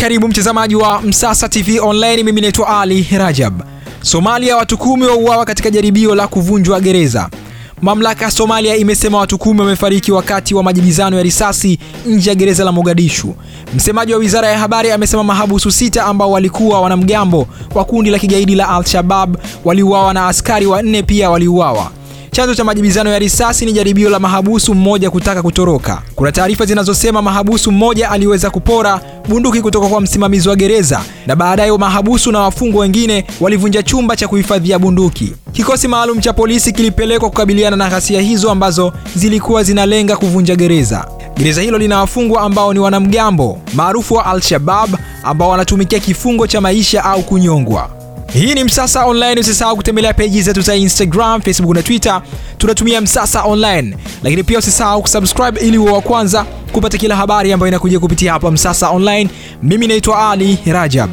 Karibu mtazamaji wa Msasa TV Online, mimi naitwa Ali Rajab. Somalia, watu kumi wauawa katika jaribio la kuvunjwa gereza. Mamlaka ya Somalia imesema watu kumi wamefariki wakati wa majibizano ya risasi nje ya gereza la Mogadishu. Msemaji wa wizara ya habari amesema mahabusu sita ambao walikuwa wanamgambo wa kundi la kigaidi la Al-Shabab waliuawa na askari wanne pia waliuawa. Chanzo cha majibizano ya risasi ni jaribio la mahabusu mmoja kutaka kutoroka. Kuna taarifa zinazosema mahabusu mmoja aliweza kupora bunduki kutoka kwa msimamizi wa gereza na baadaye mahabusu na wafungwa wengine walivunja chumba cha kuhifadhia bunduki. Kikosi maalum cha polisi kilipelekwa kukabiliana na ghasia hizo ambazo zilikuwa zinalenga kuvunja gereza. Gereza hilo lina wafungwa ambao ni wanamgambo maarufu wa Al-Shabab ambao wanatumikia kifungo cha maisha au kunyongwa. Hii ni Msasa Online. Usisahau kutembelea peji zetu za Instagram, Facebook na Twitter, tunatumia Msasa Online, lakini pia usisahau kusubscribe ili uwe wa kwanza kupata kila habari ambayo inakuja kupitia hapa Msasa Online. Mimi naitwa Ali Rajab.